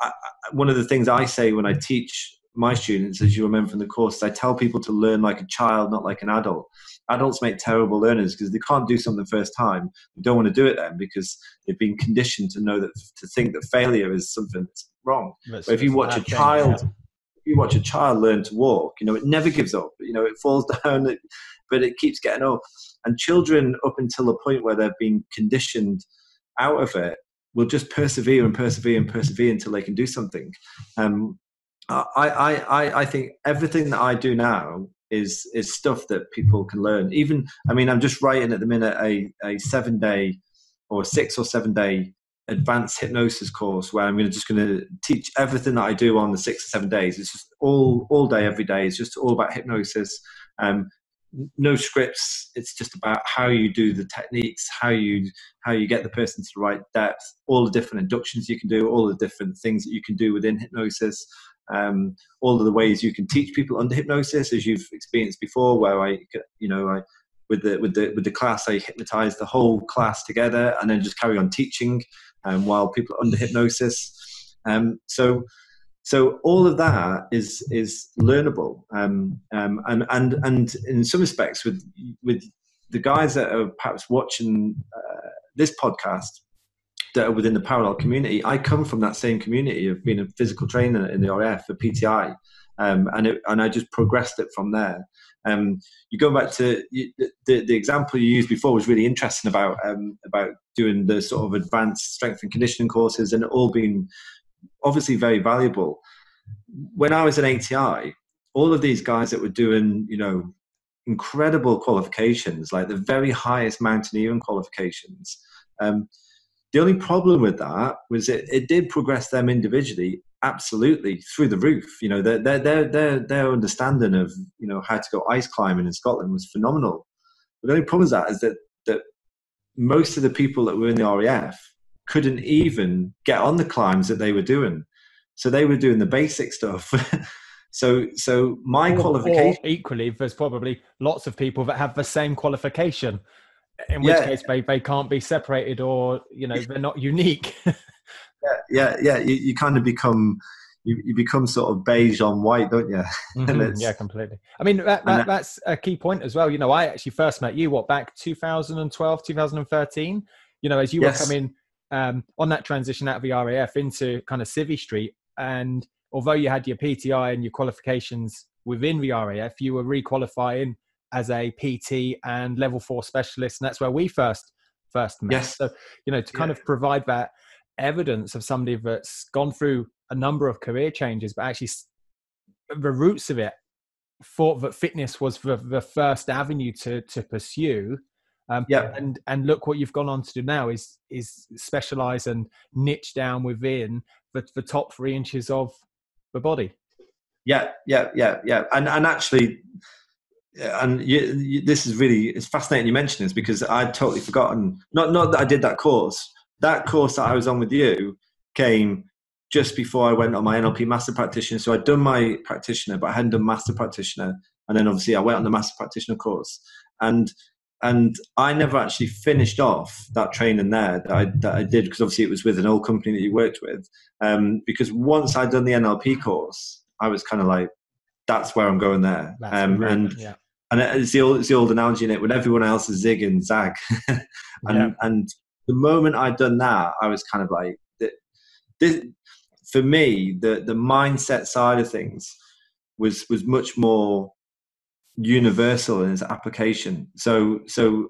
I, one of the things I say when I teach my students, as you remember from the course, I tell people to learn like a child, not like an adult. Adults make terrible learners because they can't do something the first time. They don't want to do it then because they've been conditioned to know that to think that failure is something that's wrong. That's, but if you watch a child, thing, yeah. You watch a child learn to walk, you know it never gives up. You know it falls [LAUGHS] down, but it keeps getting up. And children, up until the point where they're being conditioned out of it, will just persevere and persevere and persevere until they can do something. Um, I, I, I think everything that I do now is is stuff that people can learn. Even I mean, I'm just writing at the minute a, a seven day or six or seven day advanced hypnosis course where I'm gonna, just going to teach everything that I do on the six or seven days. It's just all all day, every day. It's just all about hypnosis. Um, no scripts. It's just about how you do the techniques, how you how you get the person to the right depth, all the different inductions you can do, all the different things that you can do within hypnosis um, all of the ways you can teach people under hypnosis, as you've experienced before, where I, you know, I with the with the with the class, I hypnotize the whole class together, and then just carry on teaching um, while people are under hypnosis. Um, so, so all of that is is learnable, um, um, and and and in some respects, with with the guys that are perhaps watching uh, this podcast, that are within the parallel community. I come from that same community of being a physical trainer in the RAF for PTI, um, and it, and I just progressed it from there. Um, you go back to the, the example you used before was really interesting about um, about doing the sort of advanced strength and conditioning courses and all being obviously very valuable. When I was in ATI, all of these guys that were doing, you know, incredible qualifications, like the very highest mountaineering qualifications. Um, the only problem with that was it, it did progress them individually absolutely through the roof. You know, their, their, their, their, understanding of, you know, how to go ice climbing in Scotland was phenomenal. But the only problem with that is that, that most of the people that were in the RAF couldn't even get on the climbs that they were doing. So they were doing the basic stuff. [LAUGHS] so, so my or, qualification. Or equally, there's probably lots of people that have the same qualification in which yeah. case they, they can't be separated or you know they're not unique [LAUGHS] yeah yeah yeah you, you kind of become you, you become sort of beige on white don't you [LAUGHS] mm-hmm. yeah completely i mean that, that, that's a key point as well you know i actually first met you what back 2012 2013 you know as you yes. were coming um, on that transition out of the raf into kind of civvy street and although you had your pti and your qualifications within the raf you were requalifying as a PT and level four specialist, and that's where we first first met. Yes. So you know to kind yeah. of provide that evidence of somebody that's gone through a number of career changes, but actually the roots of it thought that fitness was the, the first avenue to to pursue. Um, yeah. And and look what you've gone on to do now is is specialize and niche down within the, the top three inches of the body. Yeah, yeah, yeah, yeah. And and actually and you, you, this is really it's fascinating you mention this because I'd totally forgotten. Not not that I did that course. That course that I was on with you came just before I went on my NLP master practitioner. So I'd done my practitioner, but I hadn't done master practitioner. And then obviously I went on the master practitioner course, and and I never actually finished off that training there that I, that I did because obviously it was with an old company that you worked with. Um, because once I'd done the NLP course, I was kind of like, that's where I'm going there. Um, and yeah. and it's the old it's the old analogy in it when everyone else is zig and zag, [LAUGHS] and yeah. and the moment I'd done that, I was kind of like this. For me, the the mindset side of things was was much more universal in its application. So so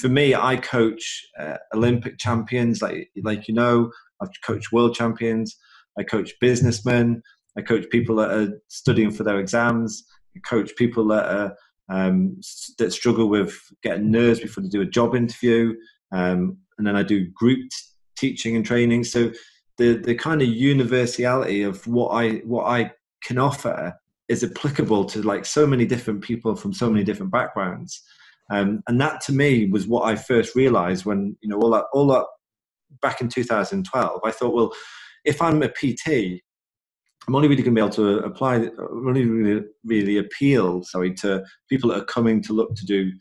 for me, I coach uh, Olympic champions, like like you know, I've coached world champions. I coach businessmen. I coach people that are studying for their exams. I coach people that are um, that struggle with getting nerves before they do a job interview. Um, and then I do group teaching and training. So the the kind of universality of what I what I can offer is applicable to like so many different people from so many different backgrounds. Um, and that to me was what I first realized when you know all that all that back in 2012. I thought, well, if I'm a PT I'm only really going to be able to apply, only really, really appeal, sorry, to people that are coming to look to do,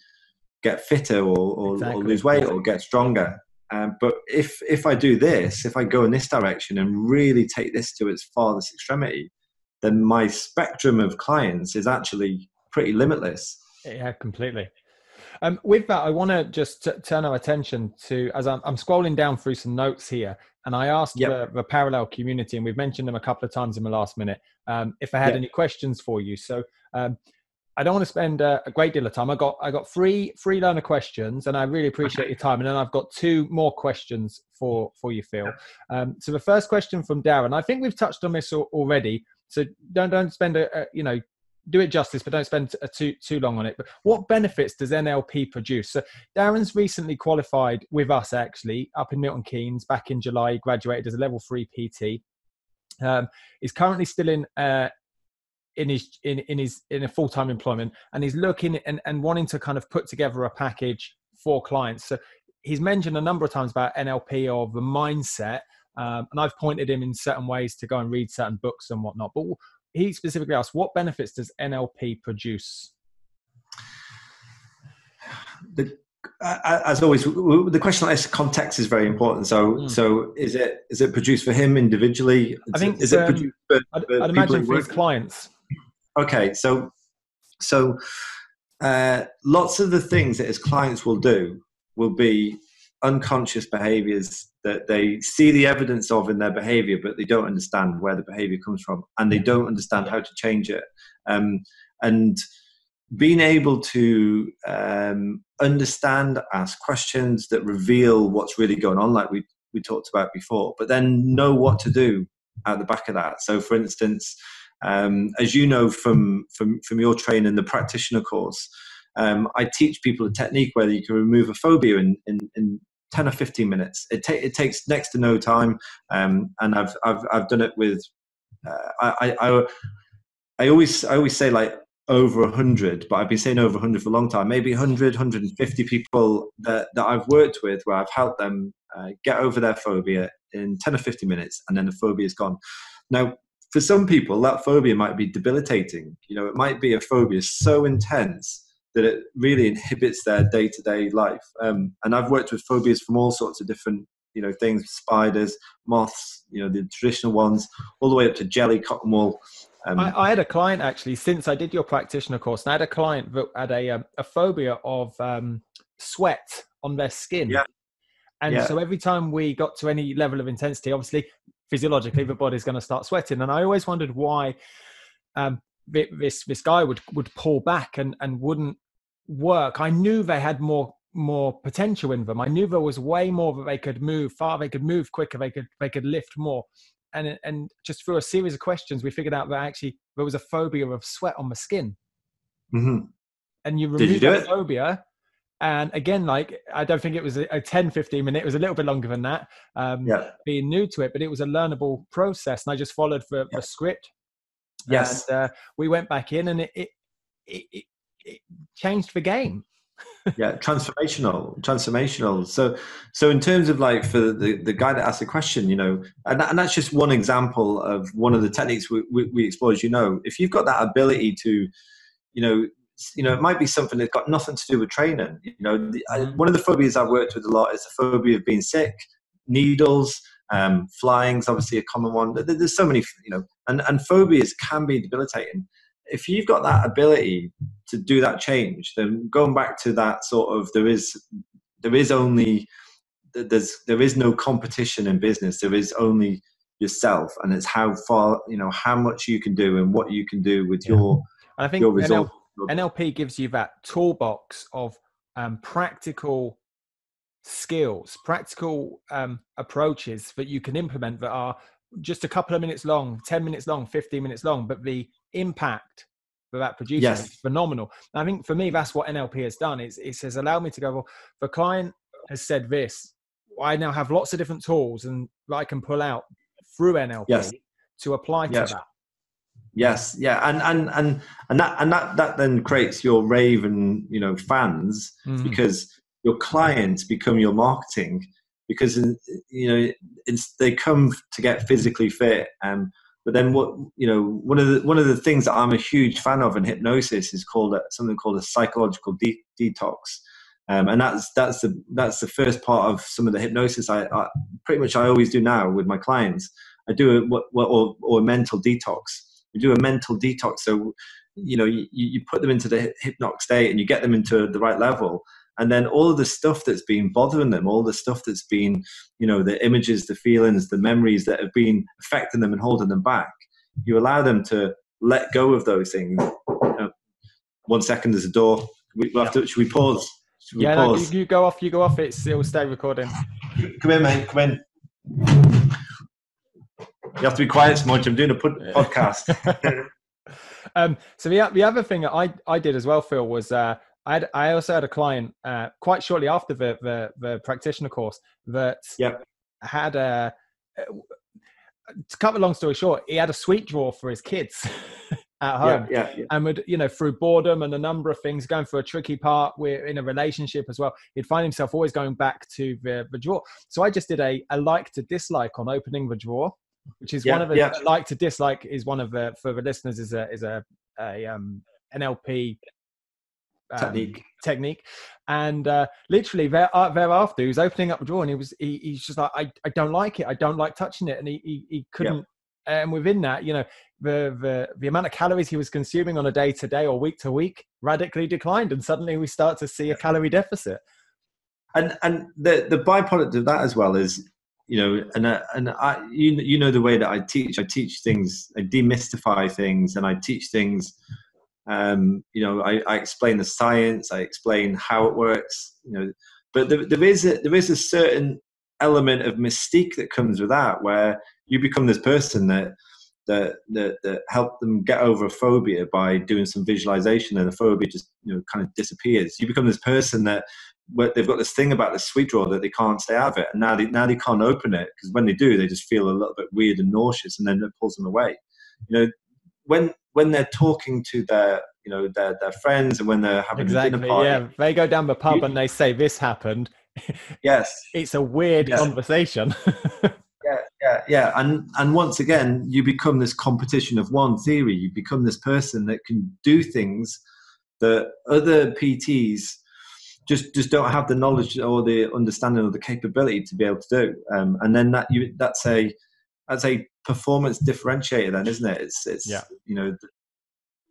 get fitter or, or, exactly. or lose weight or get stronger. Um, but if if I do this, if I go in this direction and really take this to its farthest extremity, then my spectrum of clients is actually pretty limitless. Yeah, completely. Um, with that, I want to just t- turn our attention to as I'm, I'm, scrolling down through some notes here, and I asked yep. the, the, parallel community, and we've mentioned them a couple of times in the last minute, um, if I had yep. any questions for you. So um, I don't want to spend a, a, great deal of time. I got I got three free learner questions, and I really appreciate okay. your time. And then I've got two more questions for for you, Phil. Um, so the first question from Darren, I think we've touched on this already. So don't don't spend a, a you know do it justice, but don't spend too too long on it. But what benefits does NLP produce? So Darren's recently qualified with us actually up in Milton Keynes back in July. He graduated as a level three PT. Um, he's currently still in uh, in his in, in his in a full-time employment and he's looking and, and wanting to kind of put together a package for clients so he's mentioned a number of times about nlp or the mindset um, and i've pointed him in certain ways to go and read certain books and whatnot but he specifically asked what benefits does nlp produce the, as always, the question is context is very important. So, mm. so is it is it produced for him individually? I think is um, it produced for, I'd, I'd imagine for his clients. Okay, so so uh, lots of the things that his clients will do will be unconscious behaviors that they see the evidence of in their behavior, but they don't understand where the behavior comes from, and they don't understand how to change it. Um, and being able to um, understand, ask questions that reveal what's really going on, like we we talked about before, but then know what to do at the back of that. So, for instance, um, as you know from, from, from your training, the practitioner course, um, I teach people a technique where you can remove a phobia in, in, in 10 or 15 minutes. It, ta- it takes next to no time. Um, and I've, I've, I've done it with, uh, I, I, I, always, I always say like over 100, but I've been saying over 100 for a long time, maybe 100, 150 people that, that I've worked with where I've helped them uh, get over their phobia in 10 or 15 minutes and then the phobia is gone. Now, for some people, that phobia might be debilitating. You know, it might be a phobia so intense that it really inhibits their day to day life. Um, and I've worked with phobias from all sorts of different, you know, things spiders, moths, you know, the traditional ones, all the way up to jelly, cotton wool. Um, I, I, had a client actually, since I did your practitioner course, and I had a client that had a, um, a phobia of um, sweat on their skin. Yeah. And yeah. so every time we got to any level of intensity, obviously physiologically the body's going to start sweating. And I always wondered why um, this this guy would would pull back and and wouldn't work. I knew they had more more potential in them. I knew there was way more that they could move far, they could move quicker, they could they could lift more. And and just through a series of questions, we figured out that actually there was a phobia of sweat on the skin. Mm-hmm. And you remove you that phobia, and again like i don't think it was a, a 10 15 minute it was a little bit longer than that um, yeah. being new to it but it was a learnable process and i just followed the, yeah. script. Yes. And uh, we went back in and it it, it, it changed the game. [LAUGHS] Yeah transformational transformational. So so in terms of like for the the guy that asked the question you know and, and that's just one example of one of the techniques we, we, we explore as you know if you've got that ability to you know you know, it might be something that's got nothing to do with training. You know, the, I, mm-hmm. one of the phobias I've worked with a lot is the phobia of being sick, needles, um, flying's obviously a common one. There's so many, you know, and, and phobias can be debilitating. If you've got that ability to do that change, then going back to that sort of there is there is only there's there is no competition in business. There is only yourself, and it's how far you know how much you can do and what you can do with yeah. your. I think your result. NLP gives you that toolbox of um, practical skills, practical um, approaches that you can implement that are just a couple of minutes long, 10 minutes long, 15 minutes long, but the impact that that produces yes. is phenomenal. And I think for me, that's what NLP has done. It's, it has allowed me to go, well, the client has said this. I now have lots of different tools and I can pull out through NLP yes. to apply to yes. that. Yes, yeah, and and and and that and that that then creates your raven, you know, fans mm. because your clients become your marketing because you know it's, they come to get physically fit and But then what you know, one of the one of the things that I'm a huge fan of in hypnosis is called a, something called a psychological de- detox. Um, and that's that's the that's the first part of some of the hypnosis I, I pretty much I always do now with my clients. I do a what, or, or a mental detox. We do a mental detox. So you know you, you put them into the hypnotic state and you get them into the right level. And then all of the stuff that's been bothering them all the stuff that's been you know the images the feelings the memories that have been affecting them and holding them back you allow them to let go of those things. Uh, one second there's a door. We, we'll have to, should we pause? Should we yeah pause? No, you, you go off you go off. It's, it'll stay recording. Come in mate. Come in you have to be quiet smudge i'm doing a podcast [LAUGHS] [LAUGHS] um, so the, the other thing I, I did as well phil was uh, I, had, I also had a client uh, quite shortly after the, the, the practitioner course that yep. had a, to cut the long story short, he had a sweet drawer for his kids [LAUGHS] at home. Yeah, yeah, yeah. And would, you know, through boredom and a number of things, going through a tricky part, we're in a relationship as well, he'd find himself always going back to the, the drawer. So I just did a, a like to dislike on opening the drawer, which is yeah, one of the yeah. like to dislike is one of the, for the listeners, is a, is a, a um, NLP um, technique. technique. And uh, literally there, uh, thereafter he was opening up the drawer and he was he, he's just like I, I don't like it. I don't like touching it. And he he, he couldn't and within that you know the, the the amount of calories he was consuming on a day to day or week to week radically declined and suddenly we start to see a calorie deficit. And and the the byproduct of that as well is you know and uh, and i you, you know the way that i teach i teach things i demystify things and i teach things um, you know, I, I, explain the science, I explain how it works. You know, but there, there is a, there is a certain element of mystique that comes with that, where you become this person that that that, that help them get over a phobia by doing some visualization, and the phobia just you know kind of disappears. You become this person that they've got this thing about the sweet drawer that they can't stay out of it, and now they now they can't open it because when they do, they just feel a little bit weird and nauseous, and then it pulls them away. You know, when when they're talking to their you know their their friends and when they're having exactly, a dinner party. Yeah, they go down the pub you, and they say this happened. [LAUGHS] Yes, it's a weird yes. conversation. [LAUGHS] yeah, yeah, yeah, and and once again, you become this competition of one theory. You become this person that can do things that other PTs just just don't have the knowledge or the understanding or the capability to be able to do. Um, and then that you that's a that's a performance differentiator then isn't it it's it's yeah. you know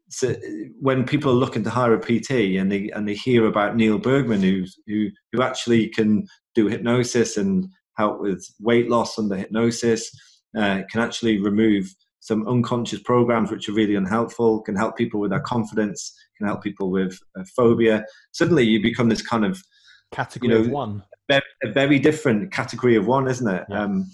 so when people are looking to hire a pt and they and they hear about neil bergman who's who who actually can do hypnosis and help with weight loss under hypnosis uh, can actually remove some unconscious programs which are really unhelpful can help people with their confidence can help people with uh, phobia. Suddenly you become this kind of category you know, of one. a very different category of one isn't it? Yeah. um,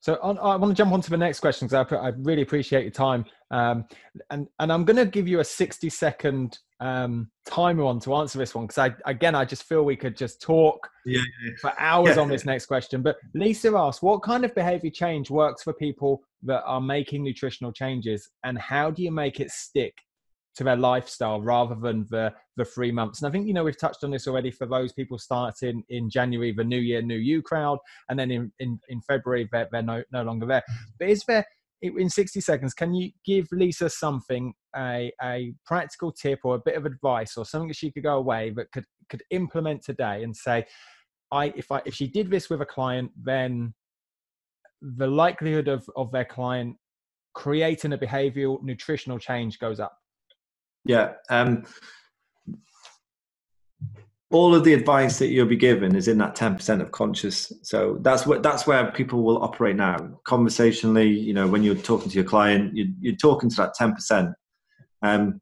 so on, I want to jump on to the next question because I, I, really appreciate your time. Um, and, and I'm going to give you a 60 second um, timer on to answer this one because I, again, I just feel we could just talk yeah, yeah. for hours yeah. on this next question. But Lisa asks, what kind of behavior change works for people that are making nutritional changes and how do you make it stick to their lifestyle rather than the the three months. And I think you know we've touched on this already for those people starting in January, the New Year, New You crowd, and then in in, in February they're, they're no no longer there. But is there in 60 seconds can you give lisa something a, a practical tip or a bit of advice or something that she could go away that could could implement today and say i if i if she did this with a client then the likelihood of of their client creating a behavioral nutritional change goes up yeah. Um, all of the advice that you'll be given is in that 10% of conscious. So that's what that's where people will operate now. Conversationally you know when you're talking to your client you're, you're talking to that 10% um,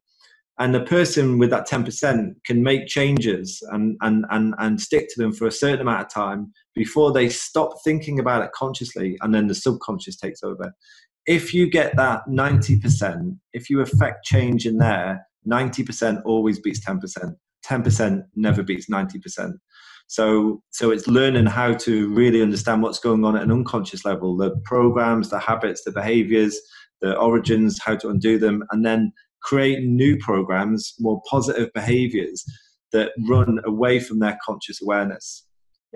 and the person with that 10% can make changes and, and, and, and stick to them for a certain amount of time before they stop thinking about it consciously and then the subconscious takes over if you get that 90% if you affect change in there 90% always beats 10%. 10% never beats 90%. So, so it's learning how to really understand what's going on at an unconscious level, the programs, the habits, the behaviors, the origins, how to undo them, and then create new programs, more positive behaviors that run away from their conscious awareness.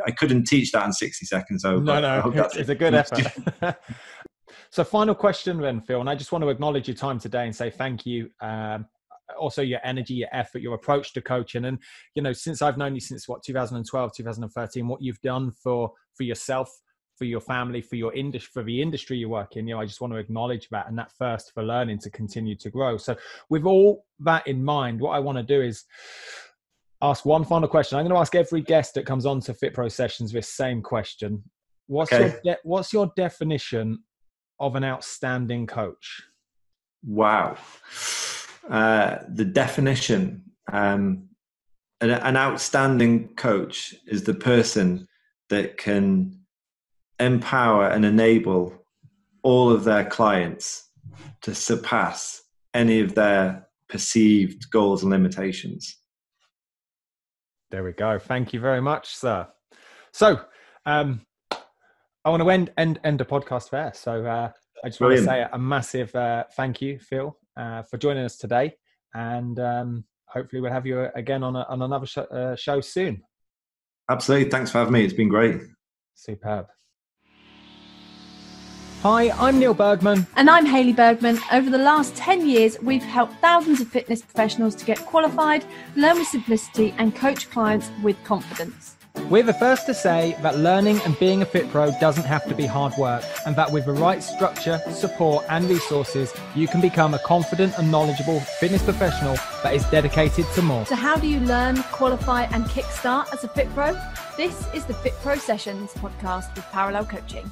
I couldn't teach that in 60 seconds. Over. No, no, it's, it's a good [LAUGHS] effort. So, final question then, Phil, and I just want to acknowledge your time today and say thank you. Um, also your energy your effort your approach to coaching and you know since i've known you since what 2012 2013 what you've done for for yourself for your family, for your industry, for the industry you work in. You know, I just want to acknowledge that and that first for learning to continue to grow. So, with all that in mind, what I want to do is ask one final question. I'm going to ask every guest that comes on to Fit Pro sessions this same question. What's okay. your de- what's your definition of an outstanding coach? Wow, uh, the definition. Um, an, an outstanding coach is the person that can empower and enable all of their clients to surpass any of their perceived goals and limitations. There we go. Thank you very much, sir. So, um, I want to end end end the podcast there. So, uh, I just Brilliant. want to say a massive uh, thank you, Phil, uh, for joining us today, and um, hopefully we'll have you again on a, on another sh- uh, show soon. Absolutely. Thanks for having me. It's been great. Superb. Hi, I'm Neil Bergman. And I'm Hayley Bergman. Over the last 10 years, we've helped thousands of fitness professionals to get qualified, learn with simplicity, and coach clients with confidence. We're the first to say that learning and being a fit pro doesn't have to be hard work, and that with the right structure, support, and resources, you can become a confident and knowledgeable fitness professional that is dedicated to more. So, how do you learn, qualify, and kickstart as a fit pro? This is the Fit Pro Sessions podcast with Parallel Coaching.